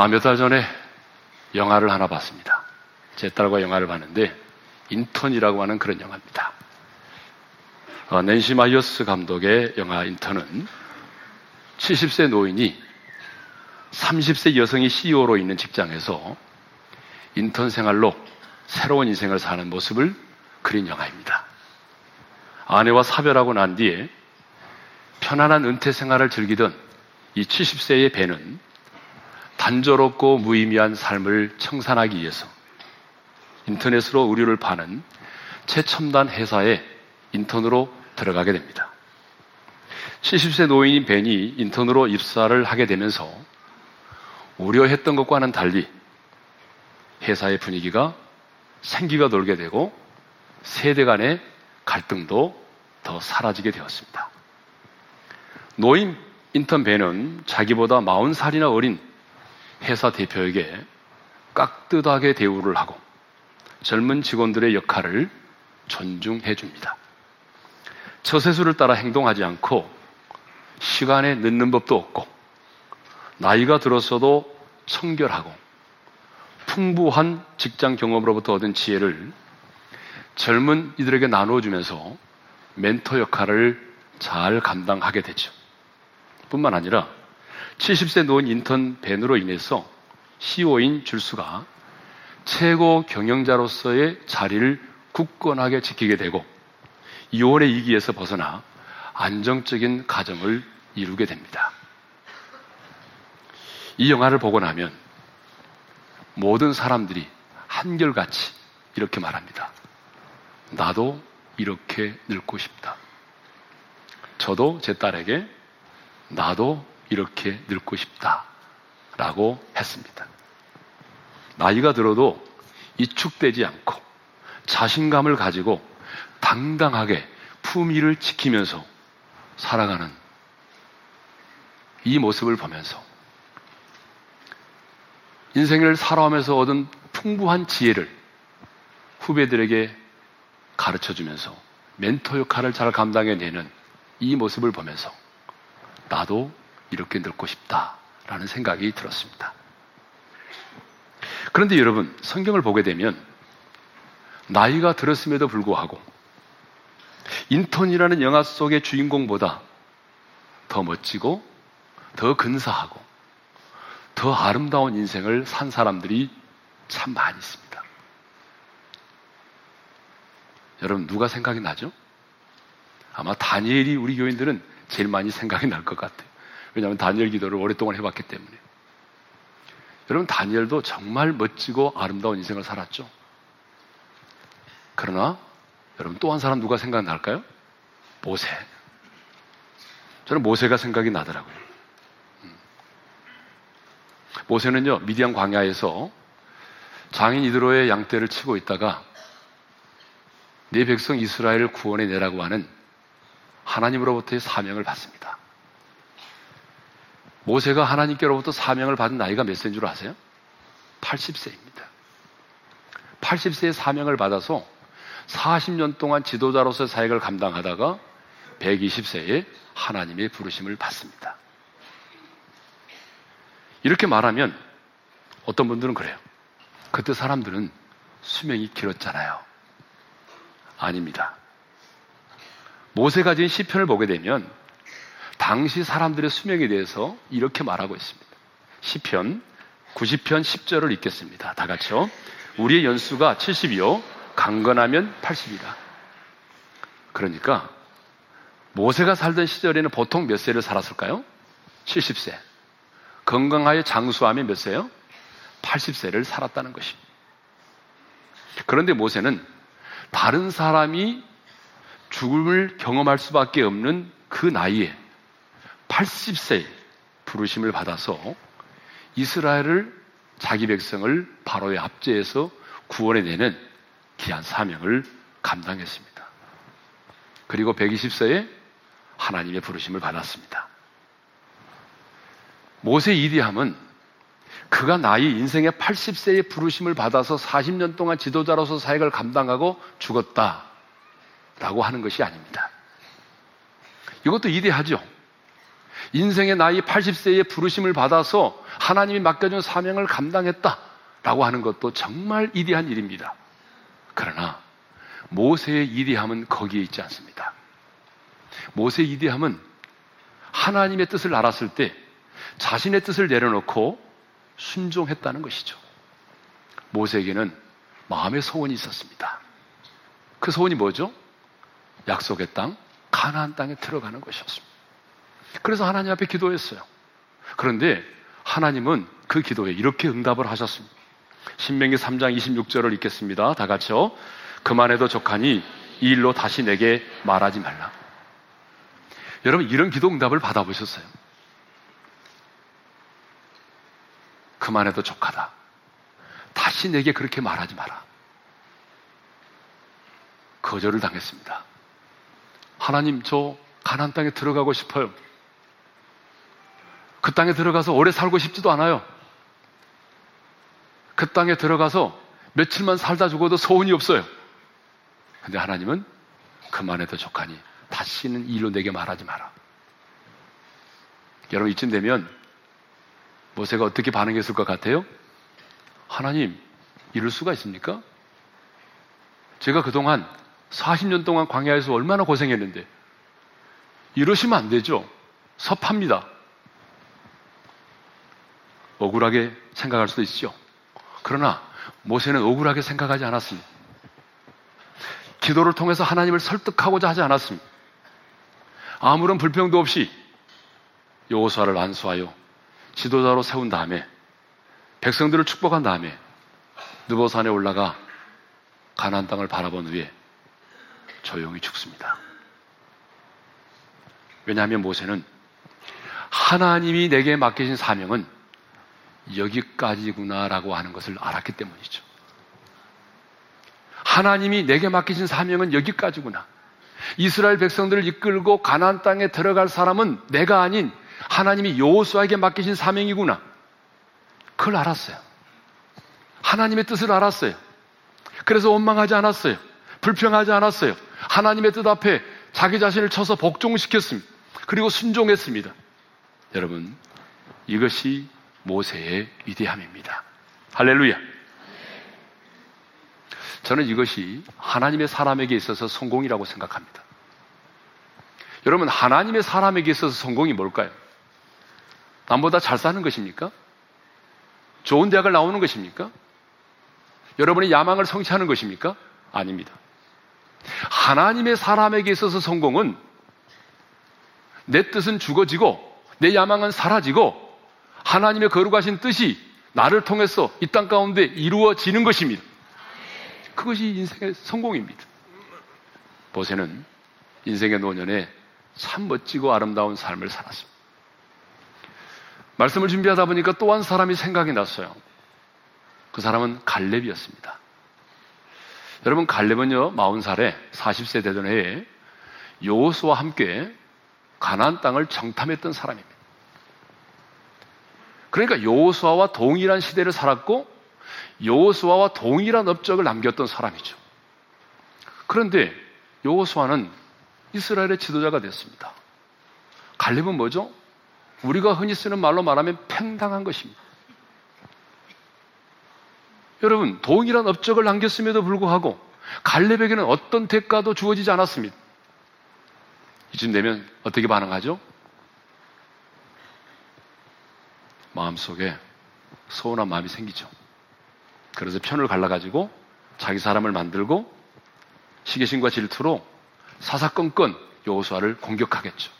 아, 몇 달 전에 영화를 하나 봤습니다. 제 딸과 영화를 봤는데 인턴이라고 하는 그런 영화입니다. 어, 낸시 마이어스 감독의 영화 인턴은 70세 노인이 30세 여성이 CEO로 있는 직장에서 인턴 생활로 새로운 인생을 사는 모습을 그린 영화입니다. 아내와 사별하고 난 뒤에 편안한 은퇴 생활을 즐기던 이 70세의 배는 단조롭고 무의미한 삶을 청산하기 위해서 인터넷으로 의류를 파는 최첨단 회사에 인턴으로 들어가게 됩니다. 70세 노인인 벤이 인턴으로 입사를 하게 되면서 우려했던 것과는 달리 회사의 분위기가 생기가 돌게 되고 세대 간의 갈등도 더 사라지게 되었습니다. 노인 인턴 벤은 자기보다 40살이나 어린 회사 대표에게 깍듯하게 대우를 하고 젊은 직원들의 역할을 존중해 줍니다. 처세술을 따라 행동하지 않고 시간에 늦는 법도 없고 나이가 들었어도 청결하고 풍부한 직장 경험으로부터 얻은 지혜를 젊은 이들에게 나누어주면서 멘토 역할을 잘 감당하게 되죠. 뿐만 아니라 70세 노인 인턴 벤으로 인해서 CEO인 줄수가 최고 경영자로서의 자리를 굳건하게 지키게 되고 이혼의 이기에서 벗어나 안정적인 가정을 이루게 됩니다. 이 영화를 보고 나면 모든 사람들이 한결같이 이렇게 말합니다. 나도 이렇게 늙고 싶다. 저도 제 딸에게 나도 이렇게 늙고 싶다. 라고 했습니다. 나이가 들어도 이축되지 않고 자신감을 가지고 당당하게 품위를 지키면서 살아가는 이 모습을 보면서 인생을 살아가면서 얻은 풍부한 지혜를 후배들에게 가르쳐 주면서 멘토 역할을 잘 감당해내는 이 모습을 보면서 나도 이렇게 늙고 싶다라는 생각이 들었습니다. 그런데 여러분, 성경을 보게 되면 나이가 들었음에도 불구하고 인턴이라는 영화 속의 주인공보다 더 멋지고 더 근사하고 더 아름다운 인생을 산 사람들이 참 많이 있습니다. 여러분, 누가 생각이 나죠? 아마 다니엘이 우리 교인들은 제일 많이 생각이 날 것 같아요. 왜냐하면 다니엘 기도를 오랫동안 해봤기 때문에. 여러분, 다니엘도 정말 멋지고 아름다운 인생을 살았죠. 그러나, 여러분 또 한 사람 누가 생각날까요? 모세. 저는 모세가 생각이 나더라고요. 음. 모세는요, 미디안 광야에서 장인 이드로의 양떼를 치고 있다가 내 백성 이스라엘을 구원해 내라고 하는 하나님으로부터의 사명을 받습니다. 모세가 하나님께로부터 사명을 받은 나이가 몇 세인 줄 아세요? 80세입니다. 80세의 사명을 받아서 40년 동안 지도자로서 사역을 감당하다가 120세에 하나님의 부르심을 받습니다. 이렇게 말하면 어떤 분들은 그래요. 그때 사람들은 수명이 길었잖아요. 아닙니다. 모세가 지은 시편을 보게 되면 당시 사람들의 수명에 대해서 이렇게 말하고 있습니다. 시편 90편 10절을 읽겠습니다. 다 같이요. 우리의 연수가 70이요. 강건하면 80이다. 그러니까 모세가 살던 시절에는 보통 몇 세를 살았을까요? 70세. 건강하여 장수하면 몇 세요? 80세를 살았다는 것입니다. 그런데 모세는 다른 사람이 죽음을 경험할 수밖에 없는 그 나이에 80세 부르심을 받아서 이스라엘을 자기 백성을 바로의 압제에서 구원해내는 귀한 사명을 감당했습니다. 그리고 120세에 하나님의 부르심을 받았습니다. 모세 이디함은 그가 나이 인생의 80세의 부르심을 받아서 40년 동안 지도자로서 사역을 감당하고 죽었다. 라고 하는 것이 아닙니다. 이것도 이대하죠. 인생의 나이 80세에 부르심을 받아서 하나님이 맡겨준 사명을 감당했다라고 하는 것도 정말 이대한 일입니다. 그러나 모세의 이대함은 거기에 있지 않습니다. 모세의 이대함은 하나님의 뜻을 알았을 때 자신의 뜻을 내려놓고 순종했다는 것이죠. 모세에게는 마음의 소원이 있었습니다. 그 소원이 뭐죠? 약속의 땅, 가나안 땅에 들어가는 것이었습니다. 그래서 하나님 앞에 기도했어요. 그런데 하나님은 그 기도에 이렇게 응답을 하셨습니다. 신명기 3장 26절을 읽겠습니다. 다 같이요. 그만해도 족하니 이 일로 다시 내게 말하지 말라. 여러분 이런 기도 응답을 받아보셨어요? 그만해도 족하다. 다시 내게 그렇게 말하지 마라. 거절을 당했습니다. 하나님 저 가난 땅에 들어가고 싶어요. 그 땅에 들어가서 오래 살고 싶지도 않아요. 그 땅에 들어가서 며칠만 살다 죽어도 소원이 없어요. 근데 하나님은 그만해도 족하니 다시는 일로 내게 말하지 마라. 여러분 이쯤 되면 모세가 어떻게 반응했을 것 같아요? 하나님 이럴 수가 있습니까? 제가 그동안 40년 동안 광야에서 얼마나 고생했는데 이러시면 안 되죠. 섭합니다. 억울하게 생각할 수도 있죠. 그러나 모세는 억울하게 생각하지 않았습니다. 기도를 통해서 하나님을 설득하고자 하지 않았습니다. 아무런 불평도 없이 여호수아를 안수하여 지도자로 세운 다음에 백성들을 축복한 다음에 느보산에 올라가 가나안 땅을 바라본 후에 조용히 죽습니다. 왜냐하면 모세는 하나님이 내게 맡기신 사명은 여기까지구나라고 하는 것을 알았기 때문이죠. 하나님이 내게 맡기신 사명은 여기까지구나. 이스라엘 백성들을 이끌고 가나안 땅에 들어갈 사람은 내가 아닌 하나님이 여호수아에게 맡기신 사명이구나. 그걸 알았어요. 하나님의 뜻을 알았어요. 그래서 원망하지 않았어요. 불평하지 않았어요. 하나님의 뜻 앞에 자기 자신을 쳐서 복종시켰습니다. 그리고 순종했습니다. 여러분, 이것이 모세의 위대함입니다. 할렐루야. 저는 이것이 하나님의 사람에게 있어서 성공이라고 생각합니다. 여러분, 하나님의 사람에게 있어서 성공이 뭘까요? 남보다 잘 사는 것입니까? 좋은 대학을 나오는 것입니까? 여러분의 야망을 성취하는 것입니까? 아닙니다. 하나님의 사람에게 있어서 성공은 내 뜻은 죽어지고 내 야망은 사라지고 하나님의 거룩하신 뜻이 나를 통해서 이 땅 가운데 이루어지는 것입니다. 그것이 인생의 성공입니다. 보세는 인생의 노년에 참 멋지고 아름다운 삶을 살았습니다. 말씀을 준비하다 보니까 또 한 사람이 생각이 났어요. 그 사람은 갈렙이었습니다. 여러분 갈렙은요 40살에 40세 되던 해에 요호수와 함께 가나안 땅을 정탐했던 사람입니다. 그러니까 요호수아와 동일한 시대를 살았고 요호수아와 동일한 업적을 남겼던 사람이죠. 그런데 요호수아는 이스라엘의 지도자가 됐습니다. 갈렙은 뭐죠? 우리가 흔히 쓰는 말로 말하면 팽당한 것입니다. 여러분, 동일한 업적을 남겼음에도 불구하고 갈렙에게는 어떤 대가도 주어지지 않았습니다. 이쯤 되면 어떻게 반응하죠? 마음속에 서운한 마음이 생기죠. 그래서 편을 갈라가지고 자기 사람을 만들고 시계심과 질투로 사사건건 여호수아를 공격하겠죠.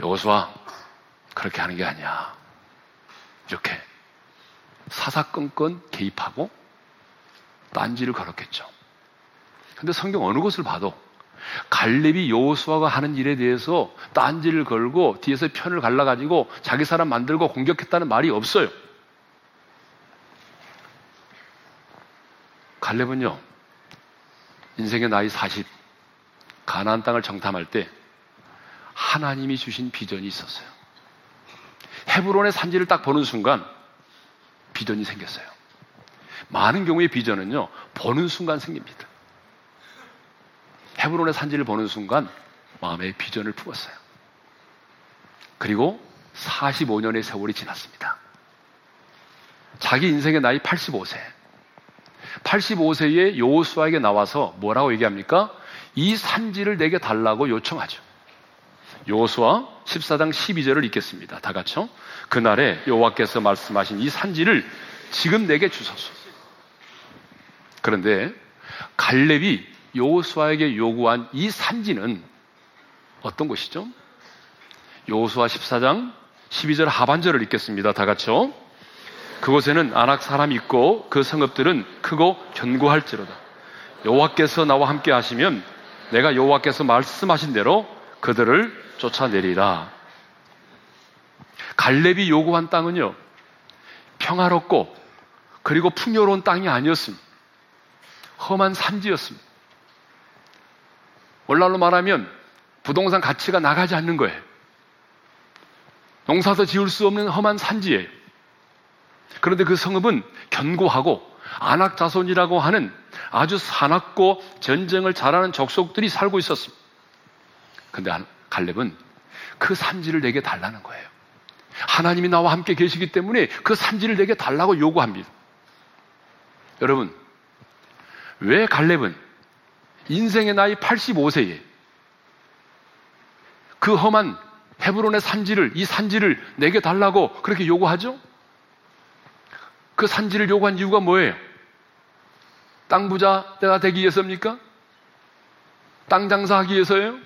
여호수아 그렇게 하는 게 아니야. 이렇게 사사건건 개입하고 딴지를 걸었겠죠. 근데 성경 어느 곳을 봐도 갈렙이 여호수아가 하는 일에 대해서 딴지를 걸고 뒤에서 편을 갈라가지고 자기 사람 만들고 공격했다는 말이 없어요. 갈렙은요 인생의 나이 40 가나안 땅을 정탐할 때 하나님이 주신 비전이 있었어요. 헤브론의 산지를 딱 보는 순간 비전이 생겼어요. 많은 경우에 비전은요 보는 순간 생깁니다. 헤브론의 산지를 보는 순간 마음에 비전을 품었어요. 그리고 45년의 세월이 지났습니다. 자기 인생의 나이 85세. 85세의 여호수아에게 나와서 뭐라고 얘기합니까? 이 산지를 내게 달라고 요청하죠. 여호수아 14장 12절을 읽겠습니다. 다 같이요. 그날에 여호와께서 말씀하신 이 산지를 지금 내게 주소서. 그런데 갈렙이 여호수아에게 요구한 이 산지는 어떤 곳이죠? 여호수아 14장 12절 하반절을 읽겠습니다. 다 같이요. 그곳에는 아낙 사람이 있고 그 성읍들은 크고 견고할지로다. 여호와께서 나와 함께 하시면 내가 여호와께서 말씀하신 대로 그들을 쫓아내리라. 갈렙이 요구한 땅은요. 평화롭고 그리고 풍요로운 땅이 아니었습니다. 험한 산지였습니다. 원날로 말하면 부동산 가치가 나가지 않는 거예요. 농사도 지을 수 없는 험한 산지예요. 그런데 그 성읍은 견고하고 안악자손이라고 하는 아주 사납고 전쟁을 잘하는 족속들이 살고 있었습니다. 근데 갈렙은 그 산지를 내게 달라는 거예요. 하나님이 나와 함께 계시기 때문에 그 산지를 내게 달라고 요구합니다. 여러분, 왜 갈렙은 인생의 나이 85세에 그 험한 헤브론의 산지를, 이 산지를 내게 달라고 그렇게 요구하죠? 그 산지를 요구한 이유가 뭐예요? 땅 부자가 되기 위해서입니까? 땅 장사하기 위해서예요?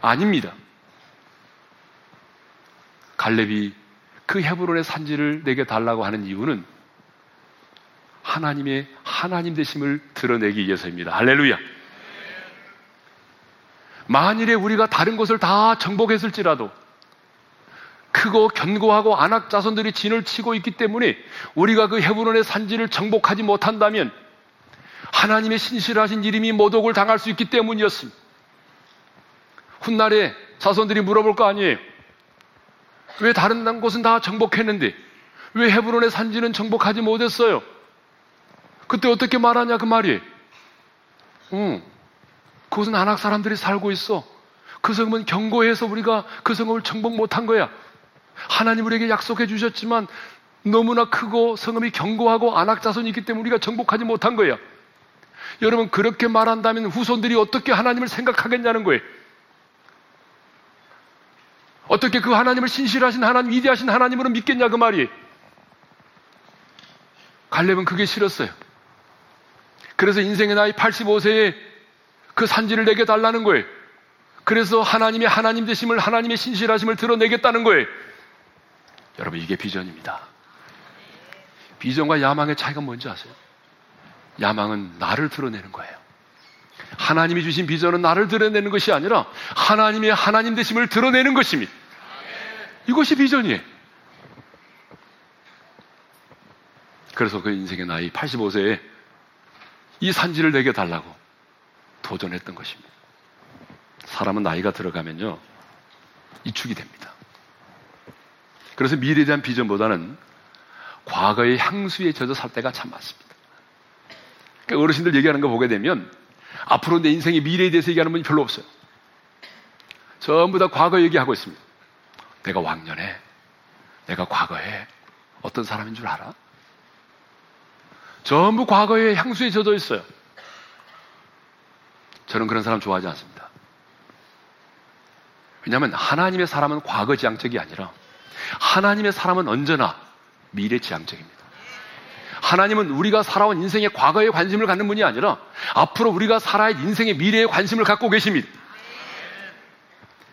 아닙니다. 갈렙이 그 헤브론의 산지를 내게 달라고 하는 이유는 하나님의 하나님 되심을 드러내기 위해서입니다. 할렐루야. 만일에 우리가 다른 곳을 다 정복했을지라도 크고 견고하고 안악 자손들이 진을 치고 있기 때문에 우리가 그 헤브론의 산지를 정복하지 못한다면 하나님의 신실하신 이름이 모독을 당할 수 있기 때문이었습니다. 훗날에 자손들이 물어볼 거 아니에요. 왜 다른 곳은 다 정복했는데 왜 헤브론의 산지는 정복하지 못했어요? 그때 어떻게 말하냐 그 말이에요. 응. 그곳은 안악 사람들이 살고 있어. 그 성은 견고해서 우리가 그 성을 정복 못한 거야. 하나님 우리에게 약속해 주셨지만 너무나 크고 성음이 견고하고 안악 자손이 있기 때문에 우리가 정복하지 못한 거예요. 여러분 그렇게 말한다면 후손들이 어떻게 하나님을 생각하겠냐는 거예요. 어떻게 그 하나님을 신실하신 하나님, 위대하신 하나님으로 믿겠냐 그 말이. 갈렙은 그게 싫었어요. 그래서 인생의 나이 85세에 그 산지를 내게 달라는 거예요. 그래서 하나님의 하나님 되심을 하나님의 신실하심을 드러내겠다는 거예요. 여러분 이게 비전입니다. 비전과 야망의 차이가 뭔지 아세요? 야망은 나를 드러내는 거예요. 하나님이 주신 비전은 나를 드러내는 것이 아니라 하나님의 하나님 되심을 드러내는 것입니다. 이것이 비전이에요. 그래서 그 인생의 나이 85세에 이 산지를 내게 달라고 도전했던 것입니다. 사람은 나이가 들어가면요, 이축이 됩니다. 그래서 미래에 대한 비전보다는 과거의 향수에 젖어 살 때가 참 많습니다. 그러니까 어르신들 얘기하는 거 보게 되면 앞으로 내 인생의 미래에 대해서 얘기하는 분이 별로 없어요. 전부 다 과거 얘기하고 있습니다. 내가 왕년에, 내가 과거에 어떤 사람인 줄 알아? 전부 과거의 향수에 젖어 있어요. 저는 그런 사람 좋아하지 않습니다. 왜냐하면 하나님의 사람은 과거 지향적이 아니라 하나님의 사람은 언제나 미래 지향적입니다. 하나님은 우리가 살아온 인생의 과거에 관심을 갖는 분이 아니라 앞으로 우리가 살아야 인생의 미래에 관심을 갖고 계십니다.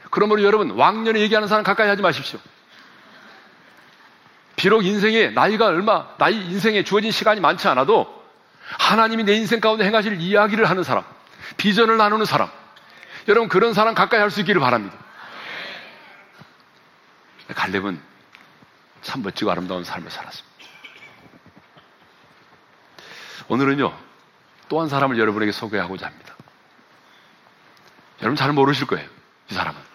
그러므로 여러분 왕년에 얘기하는 사람 가까이 하지 마십시오. 비록 인생에 나이가 얼마 나이 인생에 주어진 시간이 많지 않아도 하나님이 내 인생 가운데 행하실 이야기를 하는 사람, 비전을 나누는 사람, 여러분 그런 사람 가까이 할 수 있기를 바랍니다. 갈렙은 참 멋지고 아름다운 삶을 살았습니다. 오늘은요, 또 한 사람을 여러분에게 소개하고자 합니다. 여러분 잘 모르실 거예요. 이 사람은.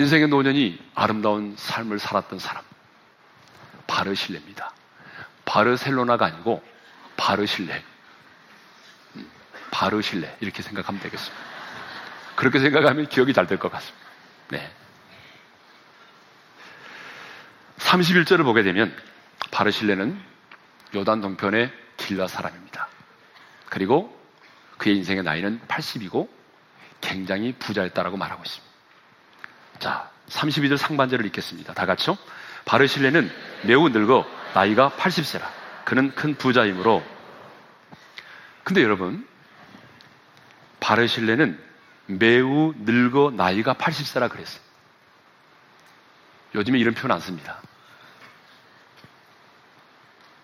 인생의 노년이 아름다운 삶을 살았던 사람. 바르실레입니다. 바르셀로나가 아니고 바르실레. 음, 바르실레. 이렇게 생각하면 되겠습니다. 그렇게 생각하면 기억이 잘 될 것 같습니다. 네. 31절을 보게 되면 바르실레는 요단 동편의 길라 사람입니다. 그리고 그의 인생의 나이는 80이고 굉장히 부자였다라고 말하고 있습니다. 자, 32절 상반절을 읽겠습니다. 다 같이요. 바르실레는 매우 늙어 나이가 80세라. 그는 큰 부자이므로. 근데 여러분, 바르실레는 매우 늙어 나이가 80세라 그랬어요. 요즘에 이런 표현 안 씁니다.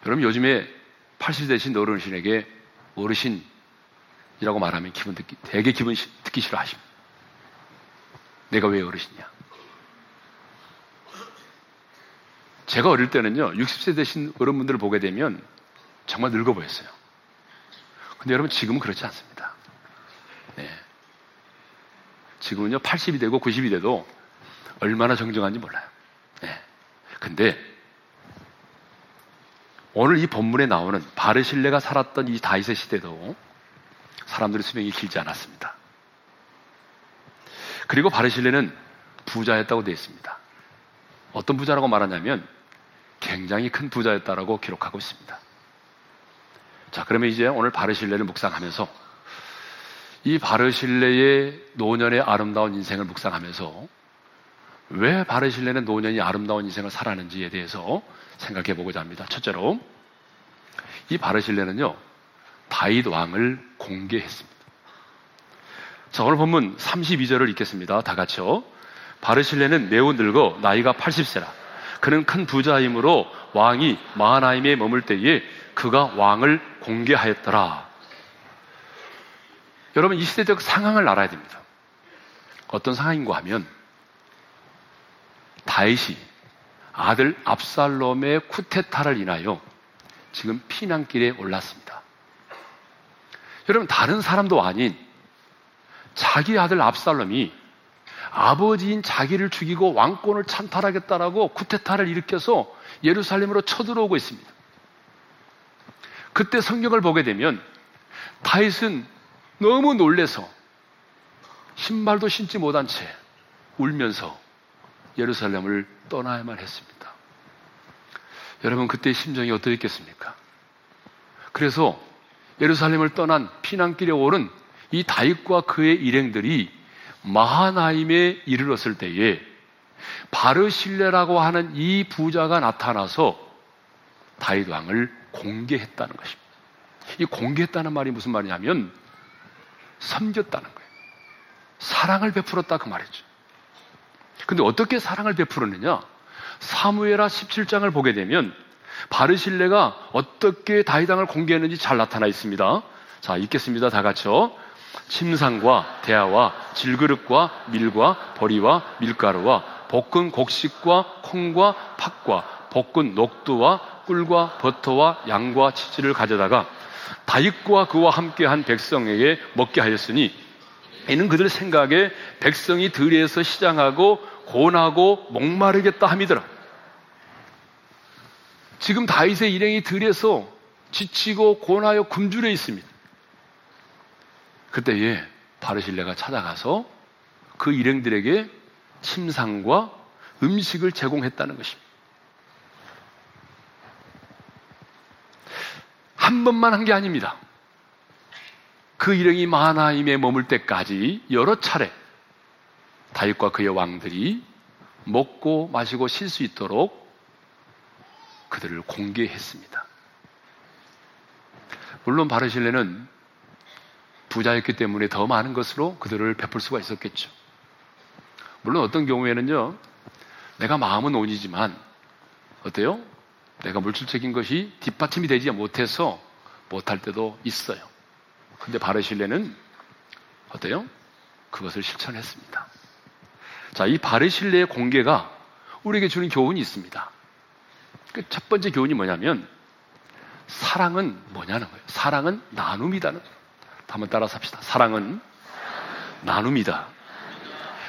여러분 요즘에 80 되신 어르신에게 어르신이라고 말하면 기분 듣기, 되게 기분 듣기 싫어하십니다. 내가 왜 어르신이야? 제가 어릴 때는요, 60세 되신 어른분들을 보게 되면 정말 늙어 보였어요. 근데 여러분 지금은 그렇지 않습니다. 네. 지금은요, 80이 되고 90이 돼도 얼마나 정정한지 몰라요. 네. 근데 오늘 이 본문에 나오는 바르실레가 살았던 이 다윗의 시대도 사람들의 수명이 길지 않았습니다. 그리고 바르실레는 부자였다고 되어 있습니다. 어떤 부자라고 말하냐면 굉장히 큰 부자였다라고 기록하고 있습니다. 자, 그러면 이제 오늘 바르실레를 묵상하면서 이 바르실레의 노년의 아름다운 인생을 묵상하면서 왜 바르실레는 노년이 아름다운 인생을 살았는지에 대해서 생각해 보고자 합니다. 첫째로 이 바르실레는요 다윗 왕을 공개했습니다. 자 오늘 본문 32절을 읽겠습니다. 다 같이요. 바르실레는 매우 늙어 나이가 80세라. 그는 큰 부자이므로 왕이 마하나임에 머물 때에 그가 왕을 공개하였더라. 여러분 이 시대적 상황을 알아야 됩니다. 어떤 상황인가 하면 다윗이 아들 압살롬의 쿠테타를 인하여 지금 피난길에 올랐습니다. 여러분, 다른 사람도 아닌 자기 아들 압살롬이 아버지인 자기를 죽이고 왕권을 찬탈하겠다라고 쿠테타를 일으켜서 예루살렘으로 쳐들어오고 있습니다. 그때 성경을 보게 되면 다윗은 너무 놀래서 신발도 신지 못한 채 울면서 예루살렘을 떠나야만 했습니다. 여러분 그때 심정이 어떠했겠습니까? 그래서 예루살렘을 떠난 피난길에 오른 이 다윗과 그의 일행들이 마하나임에 이르렀을 때에 바르실레라고 하는 이 부자가 나타나서 다윗 왕을 공개했다는 것입니다. 이 공개했다는 말이 무슨 말이냐면 섬겼다는 거예요. 사랑을 베풀었다 그 말이죠. 근데 어떻게 사랑을 베풀었느냐? 사무에라 17장을 보게 되면 바르실레가 어떻게 다이당을 공개했는지 잘 나타나 있습니다. 자, 읽겠습니다. 다 같이요. 침상과 대야와 질그릇과 밀과 버리와 밀가루와 볶은 곡식과 콩과 팥과 볶은 녹두와 꿀과 버터와 양과 치즈를 가져다가 다윗과 그와 함께한 백성에게 먹게 하였으니 이는 그들 생각에 백성이 들에서 시장하고 고나고 목마르겠다 함이더라. 지금 다윗의 일행이 들에서 지치고 고나여 굶주려 있습니다. 그때에 바르실레가 찾아가서 그 일행들에게 침상과 음식을 제공했다는 것입니다. 한 번만 한 게 아닙니다. 그 일행이 마하나임에 머물 때까지 여러 차례 다윗과 그의 왕들이 먹고 마시고 쉴 수 있도록 그들을 공개했습니다. 물론 바르실레는 부자였기 때문에 더 많은 것으로 그들을 베풀 수가 있었겠죠. 물론 어떤 경우에는요, 내가 마음은 온이지만 어때요? 내가 물질적인 것이 뒷받침이 되지 못해서 못할 때도 있어요. 근데 바르실레는 어때요? 그것을 실천했습니다. 자, 이 바르실레의 공개가 우리에게 주는 교훈이 있습니다. 그 첫 번째 교훈이 뭐냐면 사랑은 뭐냐는 거예요. 사랑은 나눔이다는 거예요. 한번 따라서 합시다. 사랑은 나눔이다.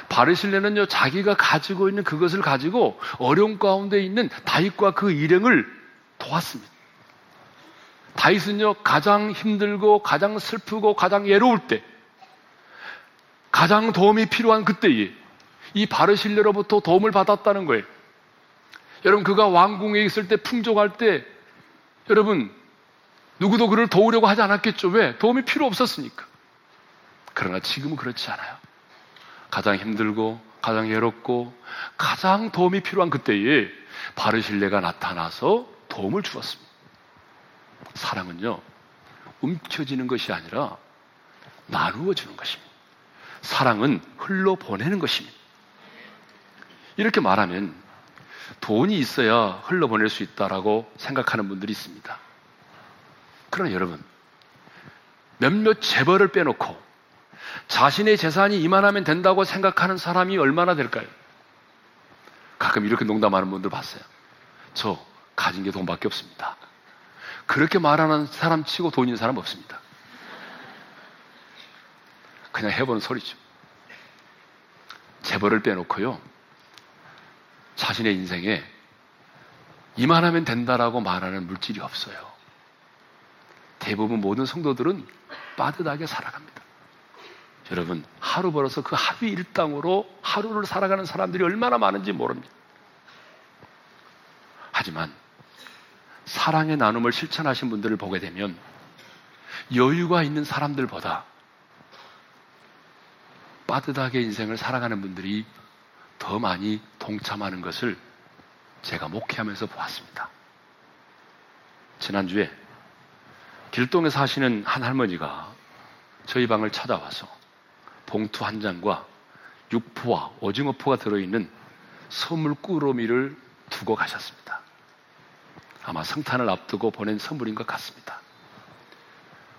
바르실레는요 자기가 가지고 있는 그것을 가지고 어려운 가운데 있는 다윗과 그 일행을 도왔습니다. 다윗은요 가장 힘들고 가장 슬프고 가장 예로울 때 가장 도움이 필요한 그때에 이 바르실레로부터 도움을 받았다는 거예요. 여러분 그가 왕궁에 있을 때 풍족할 때 여러분 누구도 그를 도우려고 하지 않았겠죠. 왜? 도움이 필요 없었으니까. 그러나 지금은 그렇지 않아요. 가장 힘들고 가장 외롭고 가장 도움이 필요한 그때에 바르실레가 나타나서 도움을 주었습니다. 사랑은요, 움켜쥐는 것이 아니라 나누어 주는 것입니다. 사랑은 흘러 보내는 것입니다. 이렇게 말하면 돈이 있어야 흘러 보낼 수 있다라고 생각하는 분들이 있습니다. 그러나 여러분, 몇몇 재벌을 빼놓고 자신의 재산이 이만하면 된다고 생각하는 사람이 얼마나 될까요? 가끔 이렇게 농담하는 분들 봤어요. 저 가진 게 돈밖에 없습니다. 그렇게 말하는 사람 치고 돈 있는 사람 없습니다. 그냥 해보는 소리죠. 재벌을 빼놓고요. 자신의 인생에 이만하면 된다라고 말하는 물질이 없어요. 대부분 모든 성도들은 빠듯하게 살아갑니다. 여러분, 하루 벌어서 그 하루 일당으로 하루를 살아가는 사람들이 얼마나 많은지 모릅니다. 하지만 사랑의 나눔을 실천하신 분들을 보게 되면 여유가 있는 사람들보다 빠듯하게 인생을 살아가는 분들이 더 많이 동참하는 것을 제가 목회하면서 보았습니다. 지난주에 길동에 사시는 한 할머니가 저희 방을 찾아와서 봉투 한 장과 육포와 오징어포가 들어있는 선물 꾸러미를 두고 가셨습니다. 아마 성탄을 앞두고 보낸 선물인 것 같습니다.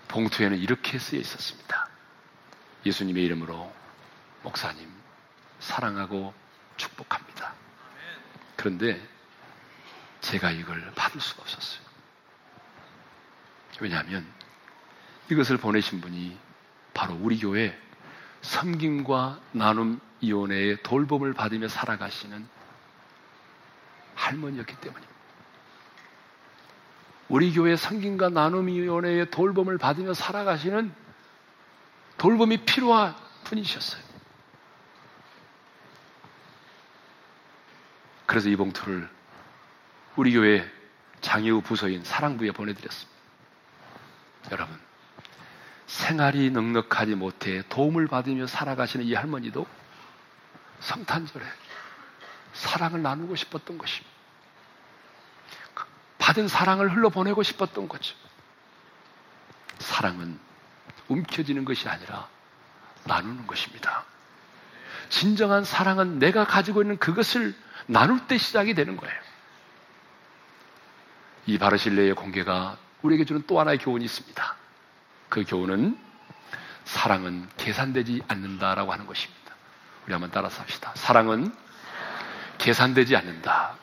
봉투에는 이렇게 쓰여 있었습니다. 예수님의 이름으로 목사님 사랑하고 축복합니다. 그런데 제가 이걸 받을 수가 없었어요. 왜냐하면 이것을 보내신 분이 바로 우리 교회 섬김과 나눔 이혼회의 돌봄을 받으며 살아가시는 할머니였기 때문입니다. 우리 교회 섬김과 나눔 이혼회의 돌봄을 받으며 살아가시는 돌봄이 필요한 분이셨어요. 그래서 이 봉투를 우리 교회 장애우 부서인 사랑부에 보내드렸습니다. 여러분, 생활이 넉넉하지 못해 도움을 받으며 살아가시는 이 할머니도 성탄절에 사랑을 나누고 싶었던 것입니다. 받은 사랑을 흘러보내고 싶었던 거죠. 사랑은 움켜쥐는 것이 아니라 나누는 것입니다. 진정한 사랑은 내가 가지고 있는 그것을 나눌 때 시작이 되는 거예요. 이 바르실레의 공개가 우리에게 주는 또 하나의 교훈이 있습니다. 그 교훈은 사랑은 계산되지 않는다라고 하는 것입니다. 우리 한번 따라서 합시다. 사랑은 계산되지 않는다.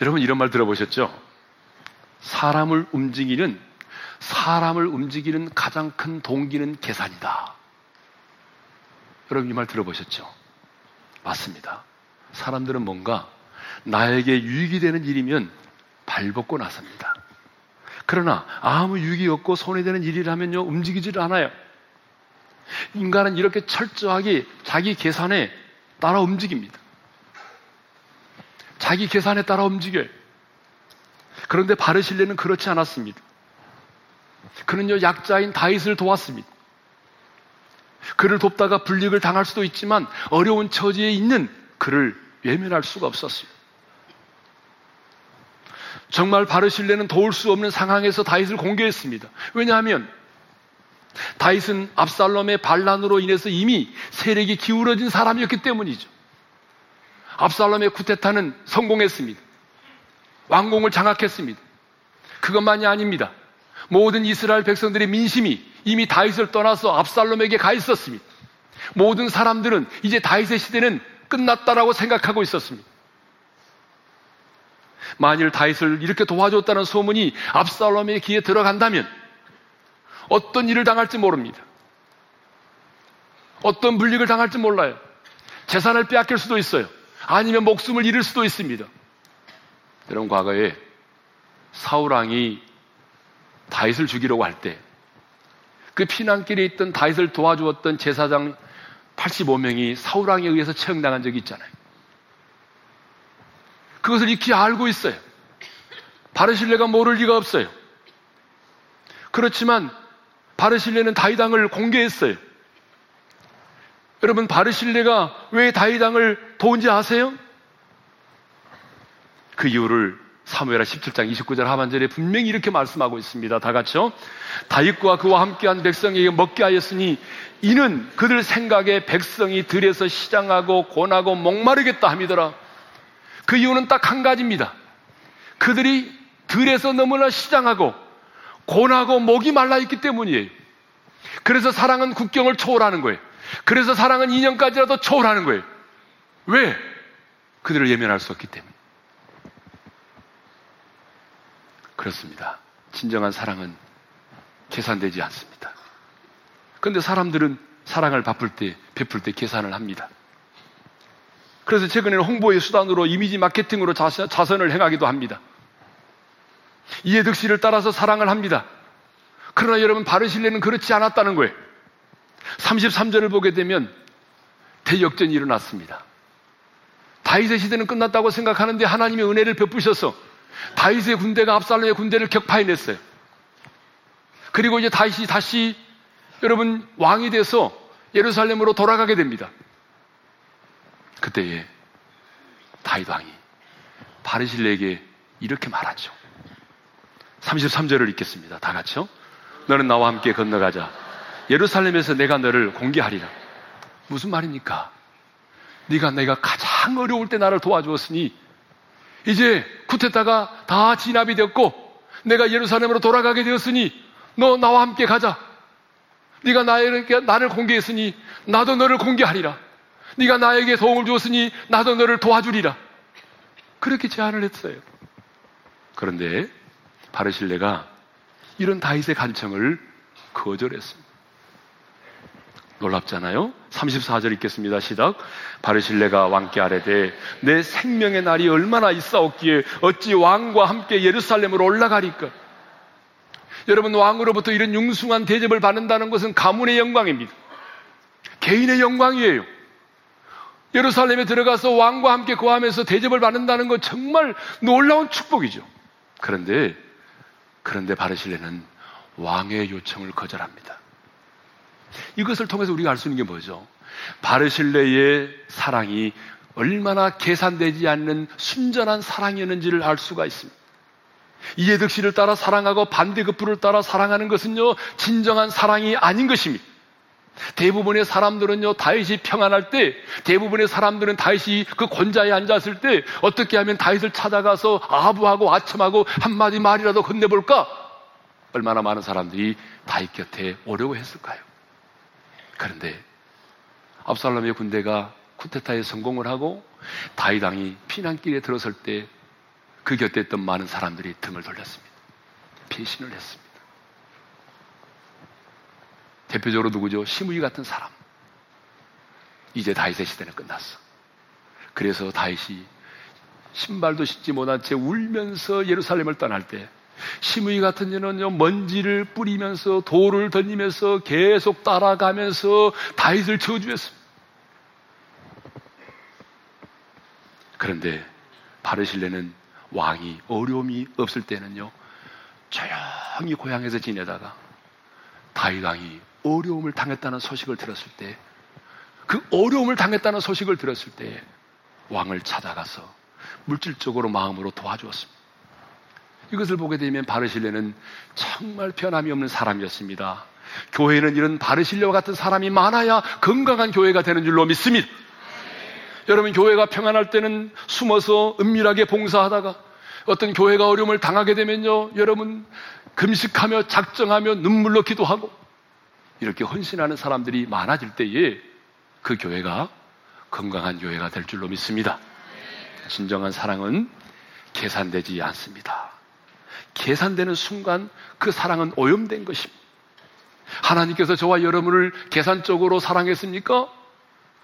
여러분 이런 말 들어보셨죠? 사람을 움직이는 사람을 움직이는 가장 큰 동기는 계산이다. 여러분 이 말 들어보셨죠? 맞습니다. 사람들은 뭔가 나에게 유익이 되는 일이면 발벗고 나섭니다. 그러나 아무 유익이 없고 손해 되는 일이라면요, 움직이지를 않아요. 인간은 이렇게 철저하게 자기 계산에 따라 움직입니다. 자기 계산에 따라 움직여요. 그런데 바르실레는 그렇지 않았습니다. 그는요, 약자인 다윗을 도왔습니다. 그를 돕다가 불리을 당할 수도 있지만 어려운 처지에 있는 그를 외면할 수가 없었습니다. 정말 바르실레는 도울 수 없는 상황에서 다윗을 공개했습니다. 왜냐하면 다윗은 압살롬의 반란으로 인해서 이미 세력이 기울어진 사람이었기 때문이죠. 압살롬의 쿠데타는 성공했습니다. 왕궁을 장악했습니다. 그것만이 아닙니다. 모든 이스라엘 백성들의 민심이 이미 다윗을 떠나서 압살롬에게 가 있었습니다. 모든 사람들은 이제 다윗의 시대는 끝났다라고 생각하고 있었습니다. 만일 다윗을 이렇게 도와줬다는 소문이 압살롬의 귀에 들어간다면 어떤 일을 당할지 모릅니다. 어떤 불이익을 당할지 몰라요. 재산을 빼앗길 수도 있어요. 아니면 목숨을 잃을 수도 있습니다. 여러분 과거에 사우랑이 다윗을 죽이려고 할 때 그 피난길에 있던 다윗을 도와주었던 제사장 85명이 사우랑에 의해서 처형당한 적이 있잖아요. 그것을 익히 알고 있어요. 바르실레가 모를 리가 없어요. 그렇지만 바르실레는 다이당을 공개했어요. 여러분 바르실레가 왜 다이당을 도운지 아세요? 그 이유를 사무엘하 17장 29절 하반절에 분명히 이렇게 말씀하고 있습니다. 다 같이요. 다윗과 그와 함께한 백성에게 먹게 하였으니 이는 그들 생각에 백성이 들에서 시장하고 고나고 목마르겠다 함이더라. 그 이유는 딱 한 가지입니다. 그들이 들에서 너무나 시장하고 고나고 목이 말라 있기 때문이에요. 그래서 사랑은 국경을 초월하는 거예요. 그래서 사랑은 인연까지라도 초월하는 거예요. 왜? 그들을 예면할 수 없기 때문에. 그렇습니다. 진정한 사랑은 계산되지 않습니다. 그런데 사람들은 사랑을 바쁠 때, 베풀 때 계산을 합니다. 그래서 최근에는 홍보의 수단으로 이미지 마케팅으로 자선을 행하기도 합니다. 이해득실을 따라서 사랑을 합니다. 그러나 여러분 바르실레는 그렇지 않았다는 거예요. 33절을 보게 되면 대역전이 일어났습니다. 다윗의 시대는 끝났다고 생각하는데 하나님의 은혜를 베푸셔서 다윗의 군대가 압살롬의 군대를 격파해냈어요. 그리고 이제 다윗이 다시 여러분 왕이 돼서 예루살렘으로 돌아가게 됩니다. 그때에 다윗 왕이 바르실레에게 이렇게 말하죠. 33절을 읽겠습니다. 다 같이요. 너는 나와 함께 건너가자. 예루살렘에서 내가 너를 공개하리라. 무슨 말입니까? 네가 내가 가장 어려울 때 나를 도와주었으니 이제 쿠데타가 다 진압이 되었고 내가 예루살렘으로 돌아가게 되었으니 너 나와 함께 가자. 네가 나에게 나를 공개했으니 나도 너를 공개하리라. 네가 나에게 도움을 주었으니 나도 너를 도와주리라. 그렇게 제안을 했어요. 그런데 바르실레가 이런 다윗의 간청을 거절했습니다. 놀랍잖아요? 34절 읽겠습니다. 시작. 바르실레가 왕께 아래되 내 생명의 날이 얼마나 있사옵기에 어찌 왕과 함께 예루살렘으로 올라가리까? 여러분 왕으로부터 이런 융숭한 대접을 받는다는 것은 가문의 영광입니다. 개인의 영광이에요. 예루살렘에 들어가서 왕과 함께 거하면서 대접을 받는다는 건 정말 놀라운 축복이죠. 그런데 그런데 바르실레는 왕의 요청을 거절합니다. 이것을 통해서 우리가 알 수 있는 게 뭐죠? 바르실레의 사랑이 얼마나 계산되지 않는 순전한 사랑이었는지를 알 수가 있습니다. 이해득실을 따라 사랑하고 반대급부를 따라 사랑하는 것은요, 진정한 사랑이 아닌 것입니다. 대부분의 사람들은요, 다윗이 평안할 때, 대부분의 사람들은 다윗이 그 권자에 앉았을 때, 어떻게 하면 다윗을 찾아가서 아부하고 아첨하고 한마디 말이라도 건네볼까? 얼마나 많은 사람들이 다윗 곁에 오려고 했을까요? 그런데 압살롬의 군대가 쿠데타에 성공을 하고 다이당이 피난길에 들어설 때 그 곁에 있던 많은 사람들이 등을 돌렸습니다. 피신을 했습니다. 대표적으로 누구죠? 시므이 같은 사람. 이제 다윗의 시대는 끝났어. 그래서 다윗이 신발도 신지 못한 채 울면서 예루살렘을 떠날 때 시므이 같은 자는요 먼지를 뿌리면서 돌을 던지면서 계속 따라가면서 다윗을 저주했습니다. 그런데 바르실레는 왕이 어려움이 없을 때는요 조용히 고향에서 지내다가 다윗 왕이 어려움을 당했다는 소식을 들었을 때 그 어려움을 당했다는 소식을 들었을 때 왕을 찾아가서 물질적으로 마음으로 도와주었습니다. 이것을 보게 되면 바르실레는 정말 변함이 없는 사람이었습니다. 교회는 이런 바르실레와 같은 사람이 많아야 건강한 교회가 되는 줄로 믿습니다. 여러분 교회가 평안할 때는 숨어서 은밀하게 봉사하다가 어떤 교회가 어려움을 당하게 되면요 여러분 금식하며 작정하며 눈물로 기도하고 이렇게 헌신하는 사람들이 많아질 때에 그 교회가 건강한 교회가 될 줄로 믿습니다. 진정한 사랑은 계산되지 않습니다. 계산되는 순간 그 사랑은 오염된 것입니다. 하나님께서 저와 여러분을 계산적으로 사랑했습니까?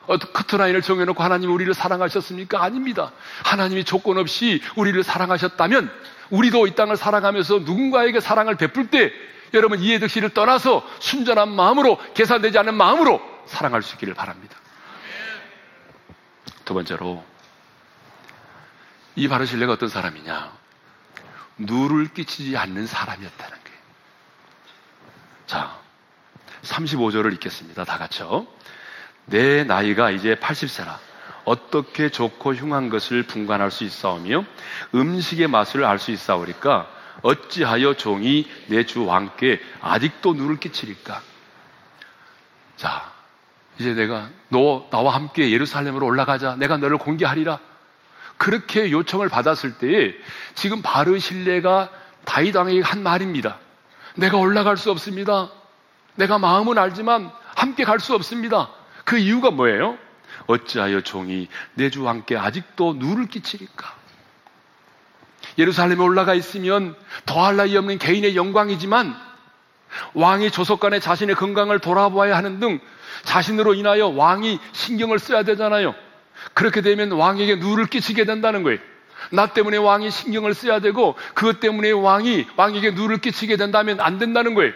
커트라인을 정해놓고 하나님 우리를 사랑하셨습니까? 아닙니다. 하나님이 조건 없이 우리를 사랑하셨다면 우리도 이 땅을 살아가면서 누군가에게 사랑을 베풀 때 여러분 이해득실을 떠나서 순전한 마음으로 계산되지 않은 마음으로 사랑할 수 있기를 바랍니다. 두 번째로 이 바르실레가 어떤 사람이냐? 누를 끼치지 않는 사람이었다는 거예요. 자, 35절을 읽겠습니다. 다 같이요. 내 나이가 이제 80세라. 어떻게 좋고 흉한 것을 분간할 수 있사오며 음식의 맛을 알 수 있사오리까 어찌하여 종이 내 주 왕께 아직도 누를 끼치리까? 자, 이제 내가 너 나와 함께 예루살렘으로 올라가자. 내가 너를 공개하리라. 그렇게 요청을 받았을 때에 지금 바르실레가 다이당에게 한 말입니다. 내가 올라갈 수 없습니다. 내가 마음은 알지만 함께 갈 수 없습니다. 그 이유가 뭐예요? 어찌하여 종이 내 주 왕께 아직도 누를 끼치리까? 예루살렘에 올라가 있으면 더할 나위 없는 개인의 영광이지만 왕이 조속간에 자신의 건강을 돌아보아야 하는 등 자신으로 인하여 왕이 신경을 써야 되잖아요. 그렇게 되면 왕에게 누를 끼치게 된다는 거예요. 나 때문에 왕이 신경을 써야 되고 그것 때문에 왕이 왕에게 누를 끼치게 된다면 안 된다는 거예요.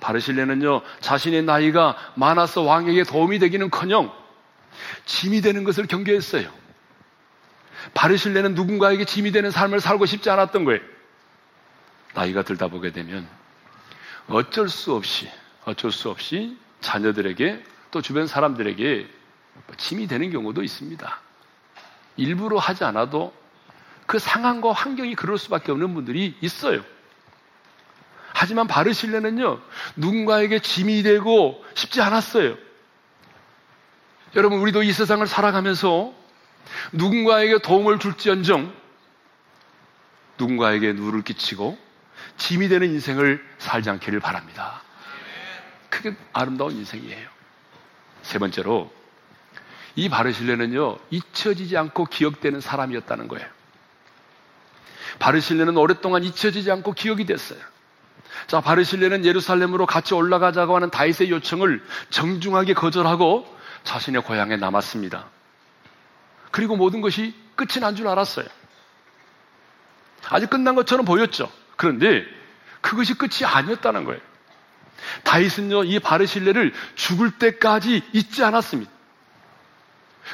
바르실레는요 자신의 나이가 많아서 왕에게 도움이 되기는커녕 짐이 되는 것을 경계했어요. 바르실레는 누군가에게 짐이 되는 삶을 살고 싶지 않았던 거예요. 나이가 들다 보게 되면 어쩔 수 없이 어쩔 수 없이 자녀들에게 또 주변 사람들에게 짐이 되는 경우도 있습니다. 일부러 하지 않아도 그 상황과 환경이 그럴 수밖에 없는 분들이 있어요. 하지만 바르실레는요, 누군가에게 짐이 되고 싶지 않았어요. 여러분, 우리도 이 세상을 살아가면서 누군가에게 도움을 줄지언정 누군가에게 누를 끼치고 짐이 되는 인생을 살지 않기를 바랍니다. 그게 아름다운 인생이에요. 세 번째로 이 바르실레는요 잊혀지지 않고 기억되는 사람이었다는 거예요. 바르실레는 오랫동안 잊혀지지 않고 기억이 됐어요. 자, 바르실레는 예루살렘으로 같이 올라가자고 하는 다윗의 요청을 정중하게 거절하고 자신의 고향에 남았습니다. 그리고 모든 것이 끝이 난 줄 알았어요. 아직 끝난 것처럼 보였죠. 그런데 그것이 끝이 아니었다는 거예요. 다윗은요, 이 바르실레를 죽을 때까지 잊지 않았습니다.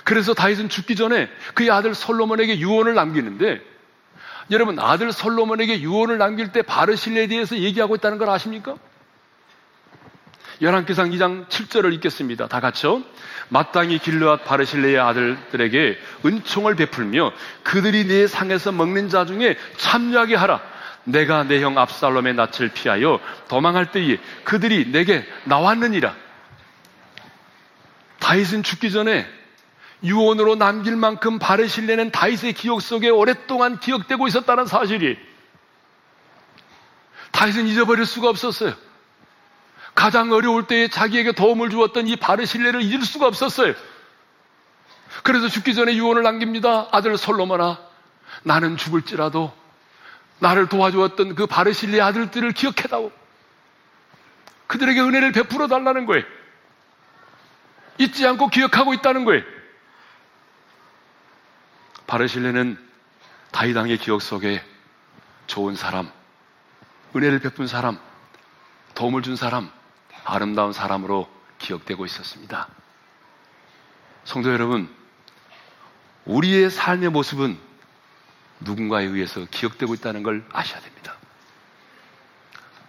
그래서 다윗은 죽기 전에 그의 아들 솔로몬에게 유언을 남기는데 여러분 아들 솔로몬에게 유언을 남길 때 바르실레에 대해서 얘기하고 있다는 걸 아십니까? 열왕기상 2장 7절을 읽겠습니다. 다 같이요. 마땅히 길르앗 바르실레의 아들들에게 은총을 베풀며 그들이 내 상에서 먹는 자 중에 참여하게 하라. 내가 내 형 압살롬의 낯을 피하여 도망할 때에 그들이 내게 나왔느니라. 다윗은 죽기 전에 유언으로 남길 만큼 바르실레는 다윗의 기억 속에 오랫동안 기억되고 있었다는 사실이 다윗은 잊어버릴 수가 없었어요. 가장 어려울 때에 자기에게 도움을 주었던 이 바르실레를 잊을 수가 없었어요. 그래서 죽기 전에 유언을 남깁니다. 아들 솔로몬아, 나는 죽을지라도 나를 도와주었던 그 바르실레 아들들을 기억해다오. 그들에게 은혜를 베풀어 달라는 거예요. 잊지 않고 기억하고 있다는 거예요. 바르실레는 다이당의 기억 속에 좋은 사람, 은혜를 베푼 사람, 도움을 준 사람, 아름다운 사람으로 기억되고 있었습니다. 성도 여러분, 우리의 삶의 모습은 누군가에 의해서 기억되고 있다는 걸 아셔야 됩니다.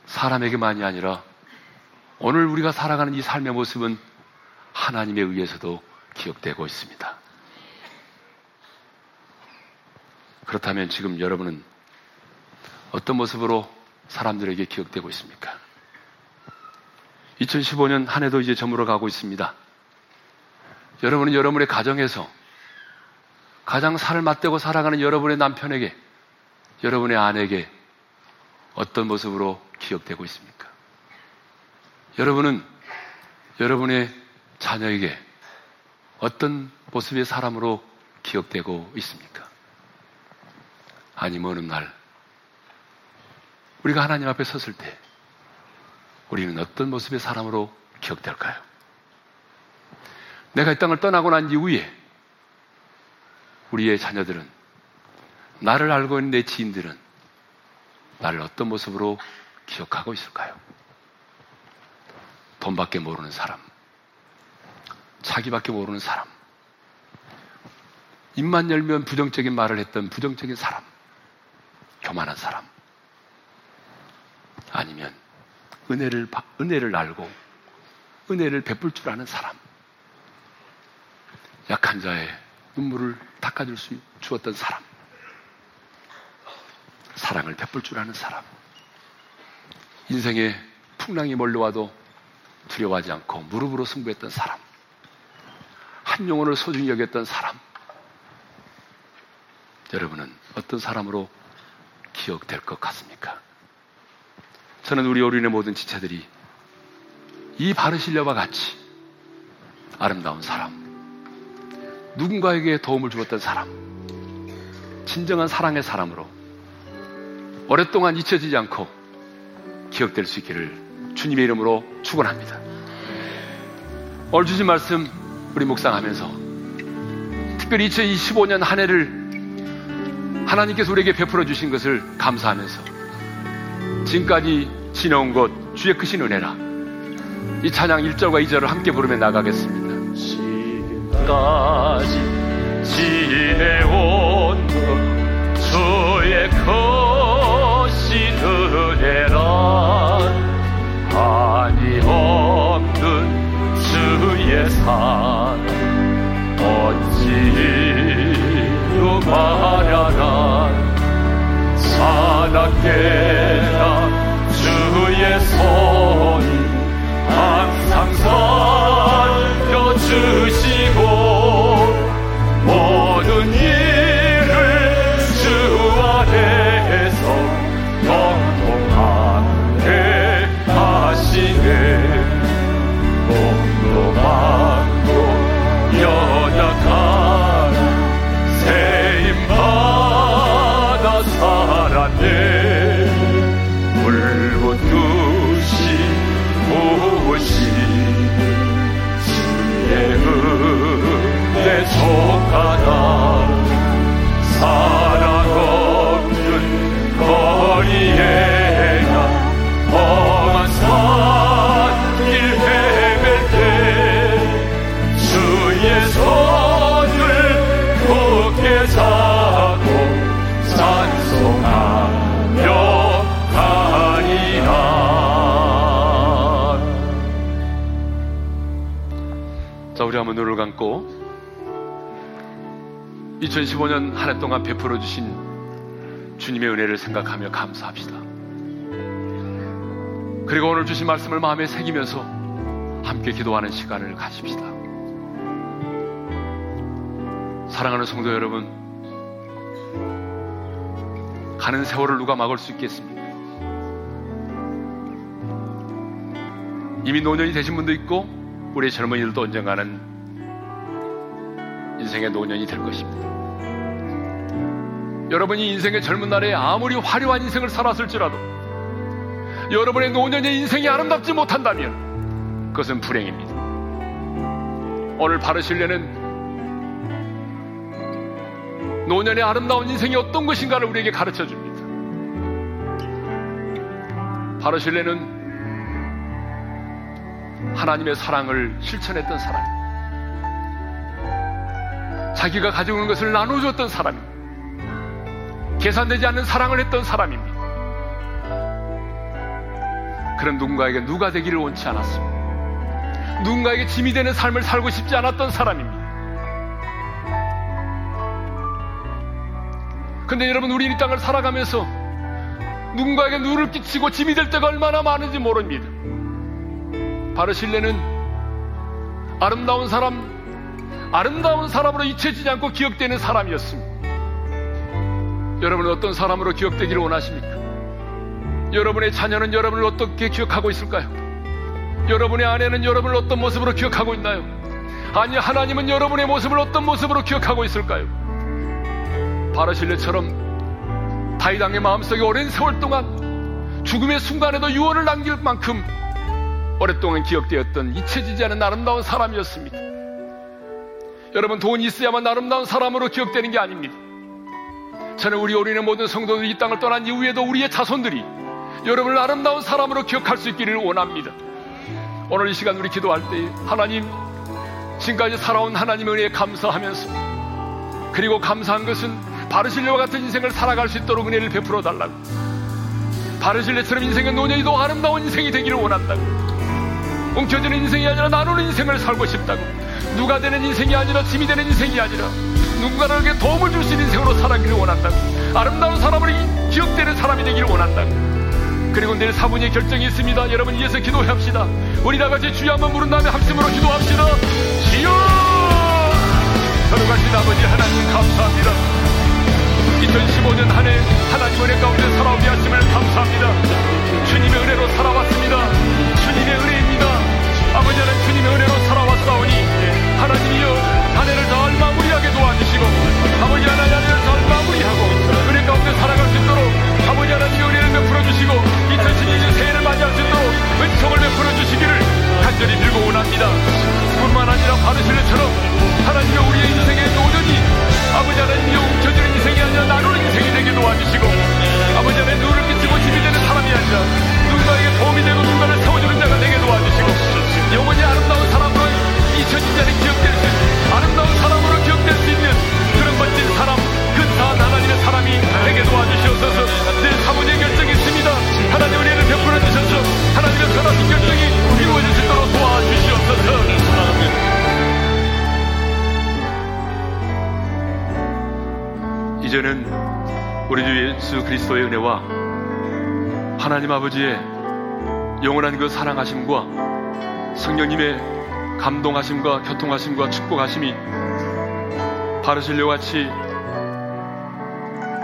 사람에게만이 아니라 오늘 우리가 살아가는 이 삶의 모습은 하나님에 의해서도 기억되고 있습니다. 그렇다면 지금 여러분은 어떤 모습으로 사람들에게 기억되고 있습니까? 2015년 한 해도 이제 저물어 가고 있습니다. 여러분은 여러분의 가정에서 가장 살을 맞대고 살아가는 여러분의 남편에게, 여러분의 아내에게 어떤 모습으로 기억되고 있습니까? 여러분은 여러분의 자녀에게 어떤 모습의 사람으로 기억되고 있습니까? 아니 면 어느 날 우리가 하나님 앞에 섰을 때 우리는 어떤 모습의 사람으로 기억될까요? 내가 이 땅을 떠나고 난 이후에 우리의 자녀들은 나를 알고 있는 내 지인들은 나를 어떤 모습으로 기억하고 있을까요? 돈밖에 모르는 사람, 자기밖에 모르는 사람. 입만 열면 부정적인 말을 했던 부정적인 사람. 교만한 사람. 아니면 은혜를, 은혜를 알고 은혜를 베풀 줄 아는 사람. 약한 자의 눈물을 닦아줄 수 주었던 사람. 사랑을 베풀 줄 아는 사람. 인생에 풍랑이 몰려와도 두려워하지 않고 무릎으로 승부했던 사람. 한 영혼을 소중히 여겼던 사람. 여러분은 어떤 사람으로 기억될 것 같습니까? 저는 우리 어린의 모든 지체들이 이 바르실려와 같이 아름다운 사람, 누군가에게 도움을 주었던 사람, 진정한 사랑의 사람으로 오랫동안 잊혀지지 않고 기억될 수 있기를 주님의 이름으로 축원합니다. 오늘 주신 말씀 우리 묵상하면서 특별히 2025년 한 해를 하나님께서 우리에게 베풀어 주신 것을 감사하면서 지금까지 지내온 것 주의 크신 은혜라. 이 찬양 1절과 2절을 함께 부르며 나가겠습니다. 지금까지 지내온 것 주의 크신 은혜라. 한이 없는 주의 사랑 어찌로 말하라 사납게 2015년 한 해 동안 베풀어 주신 주님의 은혜를 생각하며 감사합시다. 그리고 오늘 주신 말씀을 마음에 새기면서 함께 기도하는 시간을 가집시다. 사랑하는 성도 여러분, 가는 세월을 누가 막을 수 있겠습니까? 이미 노년이 되신 분도 있고, 우리 젊은이들도 언젠가는 인생의 노년이 될 것입니다. 여러분이 인생의 젊은 날에 아무리 화려한 인생을 살았을지라도 여러분의 노년의 인생이 아름답지 못한다면 그것은 불행입니다. 오늘 바르실래는 노년의 아름다운 인생이 어떤 것인가를 우리에게 가르쳐 줍니다. 바르실레는 하나님의 사랑을 실천했던 사람. 자기가 가지고 있는 것을 나눠줬던 사람입니다. 계산되지 않는 사랑을 했던 사람입니다. 그런 누군가에게 누가 되기를 원치 않았습니다. 누군가에게 짐이 되는 삶을 살고 싶지 않았던 사람입니다. 근데 여러분, 우리 이 땅을 살아가면서 누군가에게 누를 끼치고 짐이 될 때가 얼마나 많은지 모릅니다. 바로 신뢰는 아름다운 사람, 아름다운 사람으로 잊혀지지 않고 기억되는 사람이었습니다. 여러분은 어떤 사람으로 기억되기를 원하십니까? 여러분의 자녀는 여러분을 어떻게 기억하고 있을까요? 여러분의 아내는 여러분을 어떤 모습으로 기억하고 있나요? 아니, 하나님은 여러분의 모습을 어떤 모습으로 기억하고 있을까요? 바르실레처럼 다이당의 마음속에 오랜 세월 동안 죽음의 순간에도 유언을 남길 만큼 오랫동안 기억되었던 잊혀지지 않은 아름다운 사람이었습니다. 여러분 돈이 있어야만 아름다운 사람으로 기억되는 게 아닙니다. 저는 우리 어린의 모든 성도들이 이 땅을 떠난 이후에도 우리의 자손들이 여러분을 아름다운 사람으로 기억할 수 있기를 원합니다. 오늘 이 시간 우리 기도할 때 하나님 지금까지 살아온 하나님의 은혜에 감사하면서 그리고 감사한 것은 바르실레와 같은 인생을 살아갈 수 있도록 은혜를 베풀어 달라고. 바르실레처럼 인생의 노년이도 아름다운 인생이 되기를 원한다고. 웅켜지는 인생이 아니라 나누는 인생을 살고 싶다고. 누가 되는 인생이 아니라 짐이 되는 인생이 아니라 누군가에게 도움을 줄 수 있는 인생으로 살아기를 원한다고. 아름다운 사람으로 기억되는 사람이 되기를 원한다고. 그리고 내일 사분의 결정이 있습니다. 여러분 위해서 기도합시다. 우리 다 같이 주여 한번 부른 다음에 합심으로 기도합시다. 주여! 걸어가신 아버지 하나님 감사합니다. 2015년 한 해 하나님 은혜 가운데 살아오게 하심을 감사합니다. 주님의 은혜로 살아왔습니다. 주님의 은혜입니다. 아버지 하나님 주님의 은혜로 살아왔사오니 하나님이여 마무리하게 도와주시고 하나님 아버지의 영원한 그 사랑하심과 성령님의 감동하심과 교통하심과 축복하심이 바르실려 같이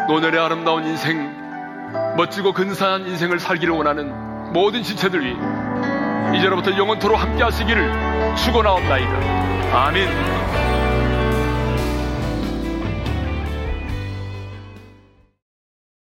노년의 아름다운 인생, 멋지고 근사한 인생을 살기를 원하는 모든 지체들 위 이제로부터 영원토로 함께 하시기를 축원하옵나이다. 아멘.